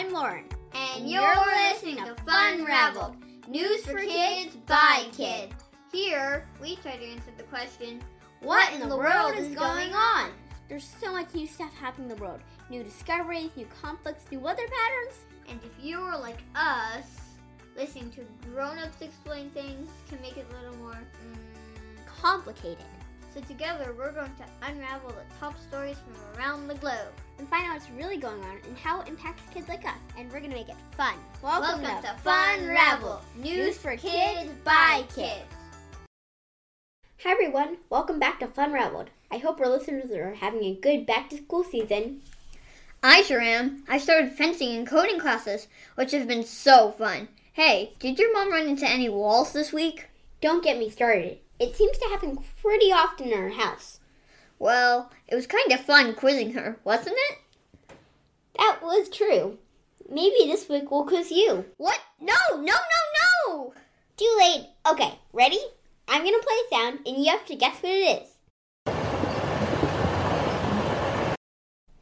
I'm Lauren. And you're listening to Funraveled, news for kids by kids. Here, we try to answer the question What in the world is going on? There's so much new stuff happening in the world new discoveries, new conflicts, new weather patterns. And if you're like us, listening to grown ups explain things can make it a little more mm, complicated. So, together, we're going to unravel the top stories from around the globe and find out what's really going on and how it impacts kids like us. And we're going to make it fun. Welcome, Welcome to, to Fun Ravel, news for kids by kids. Hi everyone, welcome back to Funraveled. I hope our listeners are having a good back to school season. I sure am. I started fencing and coding classes, which have been so fun. Hey, did your mom run into any walls this week? Don't get me started. It seems to happen pretty often in our house. Well, it was kind of fun quizzing her, wasn't it? That was true. Maybe this week we'll quiz you. What? No, no, no, no! Too late. Okay, ready? I'm gonna play a sound and you have to guess what it is.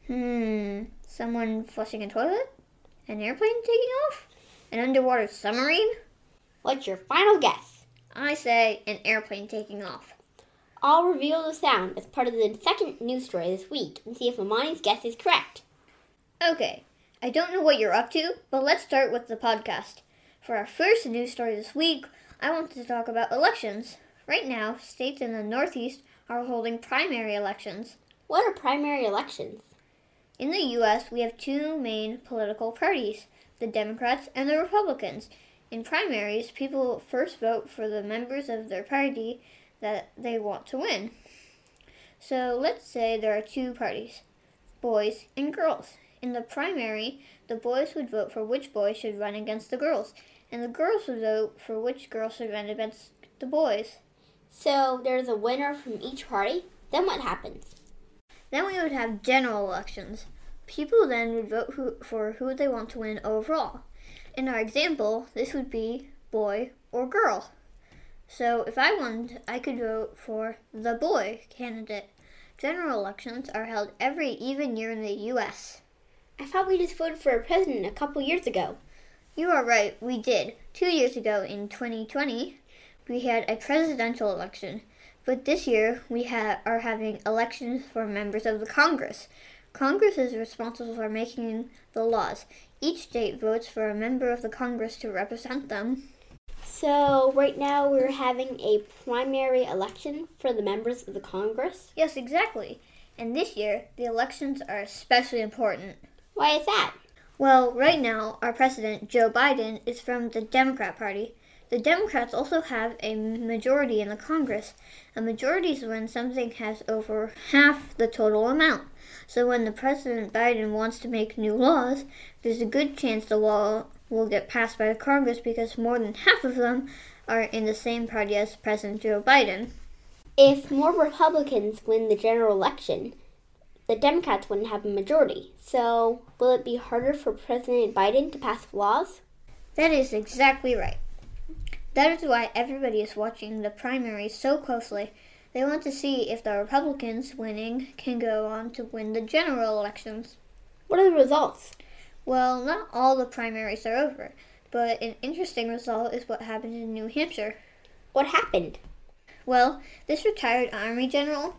Hmm. Someone flushing a toilet? An airplane taking off? An underwater submarine? What's your final guess? I say an airplane taking off. I'll reveal the sound as part of the second news story this week and see if Amani's guess is correct. Okay, I don't know what you're up to, but let's start with the podcast. For our first news story this week, I want to talk about elections. Right now, states in the Northeast are holding primary elections. What are primary elections? In the U.S., we have two main political parties the Democrats and the Republicans. In primaries, people first vote for the members of their party that they want to win. So let's say there are two parties boys and girls. In the primary, the boys would vote for which boy should run against the girls, and the girls would vote for which girl should run against the boys. So there's a winner from each party. Then what happens? Then we would have general elections. People then would vote who, for who they want to win overall. In our example, this would be boy or girl. So if I wanted, I could vote for the boy candidate. General elections are held every even year in the U.S. I thought we just voted for a president a couple years ago. You are right, we did. Two years ago, in 2020, we had a presidential election. But this year, we ha- are having elections for members of the Congress. Congress is responsible for making the laws. Each state votes for a member of the Congress to represent them. So, right now we're having a primary election for the members of the Congress? Yes, exactly. And this year, the elections are especially important. Why is that? Well, right now, our president, Joe Biden, is from the Democrat Party. The Democrats also have a majority in the Congress. A majority is when something has over half the total amount. So when the President Biden wants to make new laws, there's a good chance the law will get passed by the Congress because more than half of them are in the same party as President Joe Biden. If more Republicans win the general election, the Democrats wouldn't have a majority. So, will it be harder for President Biden to pass laws? That is exactly right. That is why everybody is watching the primaries so closely. They want to see if the Republicans winning can go on to win the general elections. What are the results? Well, not all the primaries are over, but an interesting result is what happened in New Hampshire. What happened? Well, this retired Army general,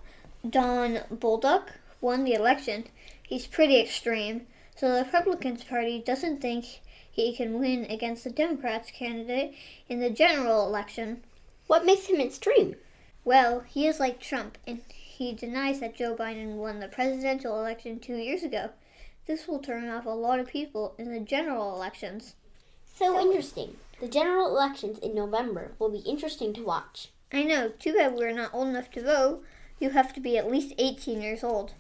Don Bolduc, won the election. He's pretty extreme, so the Republicans Party doesn't think he can win against the Democrats candidate in the general election. What makes him extreme? Well, he is like Trump, and he denies that Joe Biden won the presidential election two years ago. This will turn off a lot of people in the general elections. So, so interesting. The general elections in November will be interesting to watch. I know. Too bad we're not old enough to vote. You have to be at least 18 years old.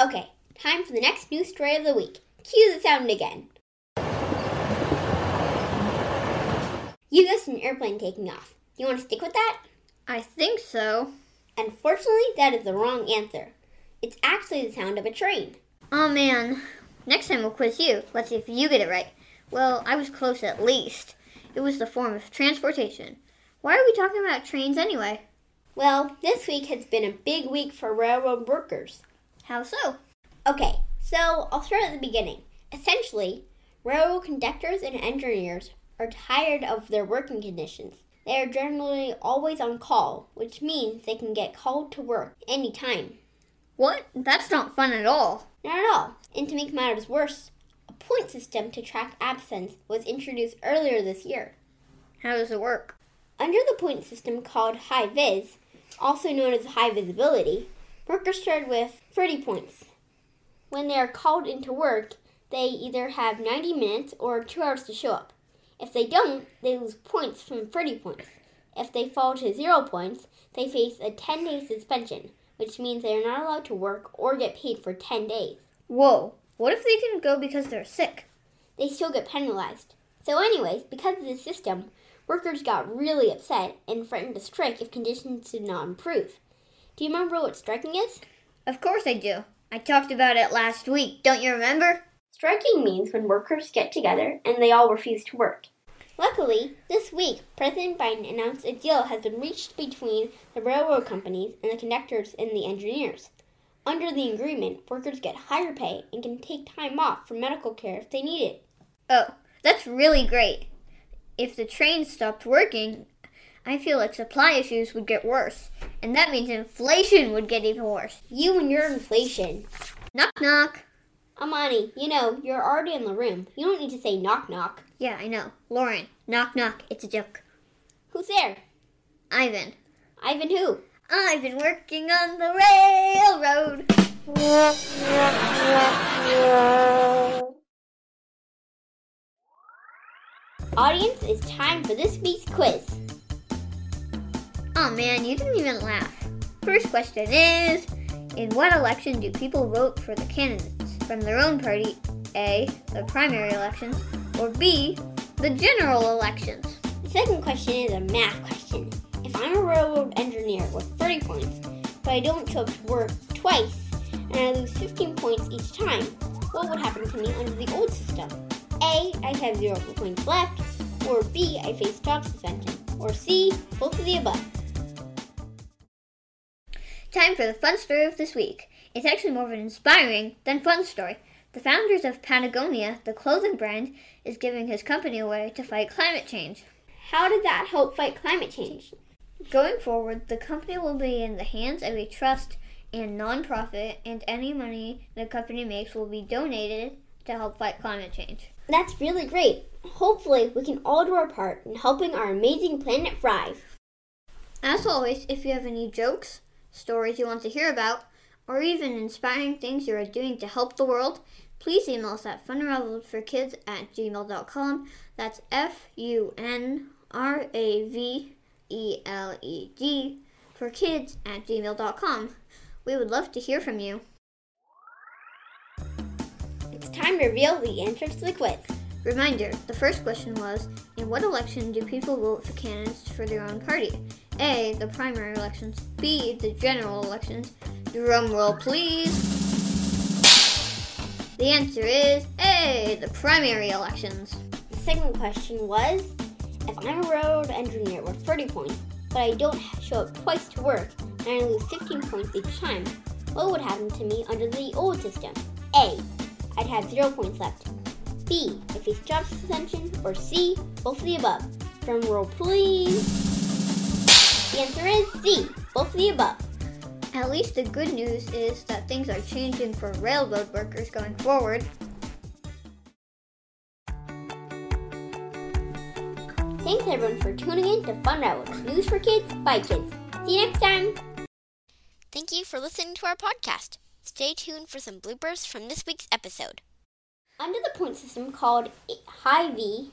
Okay, time for the next news story of the week. Cue the sound again. You guessed an airplane taking off. You want to stick with that? I think so. Unfortunately, that is the wrong answer. It's actually the sound of a train. Oh man. Next time we'll quiz you. Let's see if you get it right. Well, I was close at least. It was the form of transportation. Why are we talking about trains anyway? Well, this week has been a big week for railroad workers. How so? Okay, so I'll start at the beginning. Essentially, Railroad conductors and engineers are tired of their working conditions. They are generally always on call, which means they can get called to work anytime. What? That's not fun at all. Not at all. And to make matters worse, a point system to track absence was introduced earlier this year. How does it work? Under the point system called Hi-Viz, also known as high visibility, workers start with 30 points. When they are called into work, they either have 90 minutes or 2 hours to show up. If they don't, they lose points from 30 points. If they fall to 0 points, they face a 10 day suspension, which means they are not allowed to work or get paid for 10 days. Whoa. What if they can go because they're sick? They still get penalized. So, anyways, because of this system, workers got really upset and threatened to strike if conditions did not improve. Do you remember what striking is? Of course I do. I talked about it last week. Don't you remember? Striking means when workers get together and they all refuse to work. Luckily, this week, President Biden announced a deal has been reached between the railroad companies and the conductors and the engineers. Under the agreement, workers get higher pay and can take time off for medical care if they need it. Oh, that's really great. If the trains stopped working, I feel like supply issues would get worse. And that means inflation would get even worse. You and your inflation. Knock knock. Amani, you know, you're already in the room. You don't need to say knock knock. Yeah, I know. Lauren, knock knock. It's a joke. Who's there? Ivan. Ivan who? I've been working on the railroad. Audience, it's time for this week's quiz. Oh man, you didn't even laugh. First question is In what election do people vote for the candidates from their own party? A. The primary elections, or B. The general elections? The second question is a math question. If I'm a railroad engineer with 30 points, but I don't to work twice, and I lose 15 points each time, what would happen to me under the old system? A. I'd have 0 points left, or B. I face job suspension, or C. Both of the above. Time for the fun story of this week. It's actually more of an inspiring than fun story. The founders of Patagonia, the clothing brand, is giving his company away to fight climate change. How did that help fight climate change? Going forward, the company will be in the hands of a trust and nonprofit, and any money the company makes will be donated to help fight climate change. That's really great. Hopefully, we can all do our part in helping our amazing planet thrive. As always, if you have any jokes, stories you want to hear about, or even inspiring things you are doing to help the world, please email us at funraveledforkids at gmail.com. That's F U N R A V E L E D for kids at gmail.com. We would love to hear from you. It's time to reveal the answers to the quiz. Reminder the first question was In what election do people vote for candidates for their own party? A. The primary elections. B. The general elections. Drum roll, please. The answer is A. The primary elections. The second question was If I'm a railroad engineer with 30 points, but I don't show up twice to work and I lose 15 points each time, what would happen to me under the old system? A. I'd have 0 points left. B. I face job suspension. Or C. Both of the above. Drum roll, please. The answer is C. Both of the above. At least the good news is that things are changing for railroad workers going forward. Thanks everyone for tuning in to Fun Railroad News for Kids by Kids. See you next time. Thank you for listening to our podcast. Stay tuned for some bloopers from this week's episode. Under the point system called High V.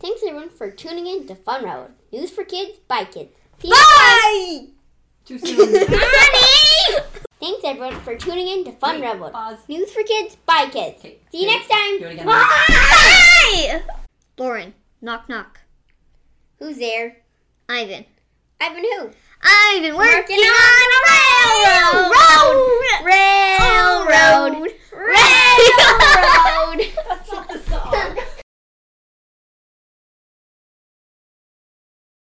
Thanks everyone for tuning in to Fun Railroad News for Kids by Kids. See you next time. Bye! Too soon. Thanks everyone for tuning in to Fun Wait, Railroad pause. News for Kids by Kids. Okay, See you okay. next time. Do it again. Bye! Lauren, knock knock. Who's there? Ivan. Ivan who? I've working, Working on a Railroad. Railroad. Railroad. Railroad. That's not the song.